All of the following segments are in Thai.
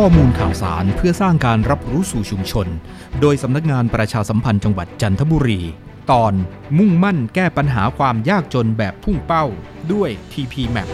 ข้อมูลข่าวสารเพื่อสร้างการรับรู้สู่ชุมชน โดยสำนักงานประชาสัมพันธ์จังหวัดจันทบุรี ตอนมุ่งมั่นแก้ปัญหาความยากจนแบบพุ่งเป้าด้วย TP Map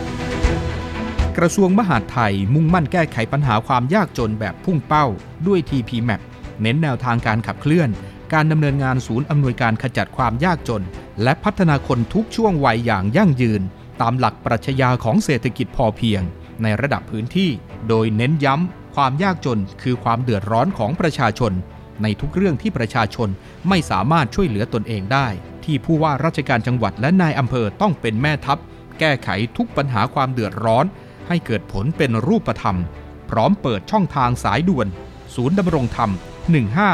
กระทรวงมหาดไทยมุ่งมั่นแก้ไขปัญหาความยากจนแบบพุ่งเป้าด้วย TP Map เน้นแนวทางการขับเคลื่อน การดำเนินงานศูนย์อำนวยการขจัดความยากจน และพัฒนาคนทุกช่วงวัยอย่างยั่งยืน ตามหลักปรัชญาของเศรษฐกิจพอเพียง ในระดับพื้นที่ โดยเน้นย้ำ ความยากจนคือความเดือดร้อนของประชาชน ในทุกเรื่องที่ประชาชนไม่สามารถช่วยเหลือตนเองได้ ที่ผู้ว่าราชการจังหวัดและนายอำเภอต้องเป็นแม่ทัพ แก้ไขทุกปัญหาความเดือดร้อน ให้เกิดผลเป็นรูปธรรม พร้อมเปิดช่องทางสายด่วน ศูนย์ดำรงธรรม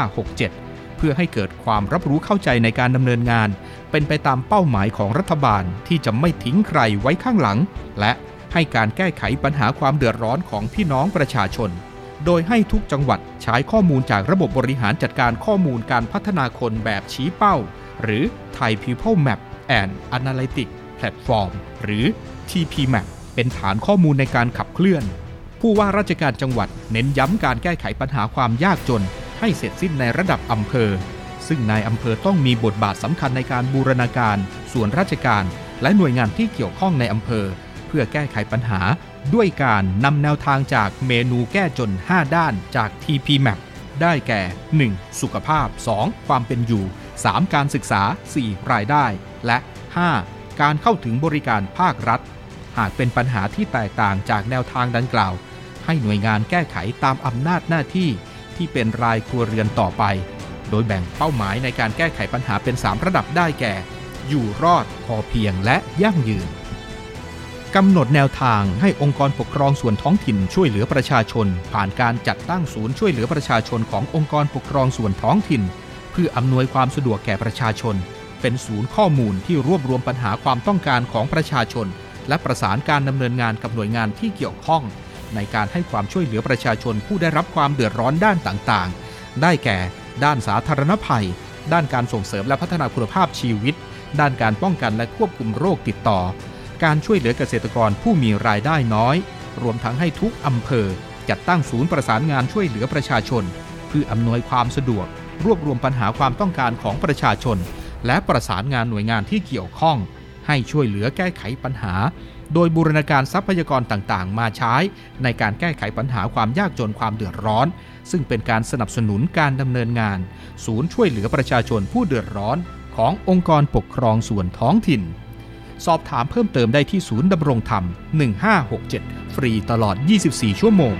1567 เพื่อให้เกิดความรับรู้เข้าใจในการดำเนินงาน เป็นไปตามเป้าหมายของรัฐบาลที่จะไม่ทิ้งใครไว้ข้างหลัง และให้การแก้ไขปัญหาความเดือดร้อนของพี่น้องประชาชน โดยให้ทุกจังหวัดใช้ข้อมูลจากระบบบริหารจัดการข้อมูลการพัฒนาคนแบบชี้เป้า หรือ Thai People Map and Analytics Platform หรือ TP Map เป็นฐานข้อมูลในการขับเคลื่อน ผู้ว่าราชการจังหวัดเน้นย้ำการแก้ไขปัญหาความยากจน ให้เสร็จสิ้นในระดับอำเภอ ซึ่งนายอำเภอต้องมีบทบาทสำคัญในการบูรณาการ ส่วนราชการ และหน่วยงานที่เกี่ยวข้องในอำเภอ เพื่อแก้ไขปัญหา ด้วยการนำแนวทางจากเมนูแก้จน 5 ด้านจาก TP Map ได้แก่ 1. สุขภาพ 2. ความเป็นอยู่ 3. การศึกษา 4. รายได้ และ 5. การเข้าถึงบริการภาครัฐ หากเป็นปัญหาที่แตกต่างจากแนวทางดังกล่าว ให้หน่วยงานแก้ไขตามอำนาจหน้าที่ที่เป็นรายครัวเรือนต่อไป โดยแบ่งเป้าหมายในการแก้ไขปัญหาเป็น 3 ระดับได้แก่ อยู่รอด พอเพียงและยั่งยืน กำหนดแนวทางให้องค์กรปกครองส่วนท้องถิ่นช่วยเหลือประชาชน ผ่านการจัดตั้งศูนย์ช่วยเหลือประชาชนขององค์กรปกครองส่วนท้องถิ่น เพื่ออำนวยความสะดวกแก่ประชาชน เป็นศูนย์ข้อมูลที่รวบรวมปัญหาความต้องการของประชาชน และประสานการดำเนินงานกับหน่วยงานที่เกี่ยวข้อง ในการให้ความช่วยเหลือประชาชนผู้ได้รับความเดือดร้อนด้านต่างๆ ได้แก่ ด้านสาธารณภัย ด้านการส่งเสริมและพัฒนาคุณภาพชีวิต ด้านการป้องกันและควบคุมโรคติดต่อ การช่วยเหลือเกษตรกรผู้มีรายได้น้อย รวมทั้งให้ทุกอำเภอ จัดตั้งศูนย์ประสานงานช่วยเหลือประชาชน เพื่ออำนวยความสะดวก รวบรวมปัญหาความต้องการของประชาชน และประสานงานหน่วยงานที่เกี่ยวข้อง ให้ช่วยเหลือแก้ไขปัญหา โดยบูรณาการทรัพยากรต่างๆ มาใช้ ในการแก้ไขปัญหาความยากจนความเดือดร้อน ซึ่งเป็นการสนับสนุนการดำเนินงาน ศูนย์ช่วยเหลือประชาชนผู้เดือดร้อนขององค์กรปกครองส่วนท้องถิ่น สอบถามเพิ่มเติมได้ที่ศูนย์ดำรงธรรม 1567 ฟรีตลอด 24 ชั่วโมง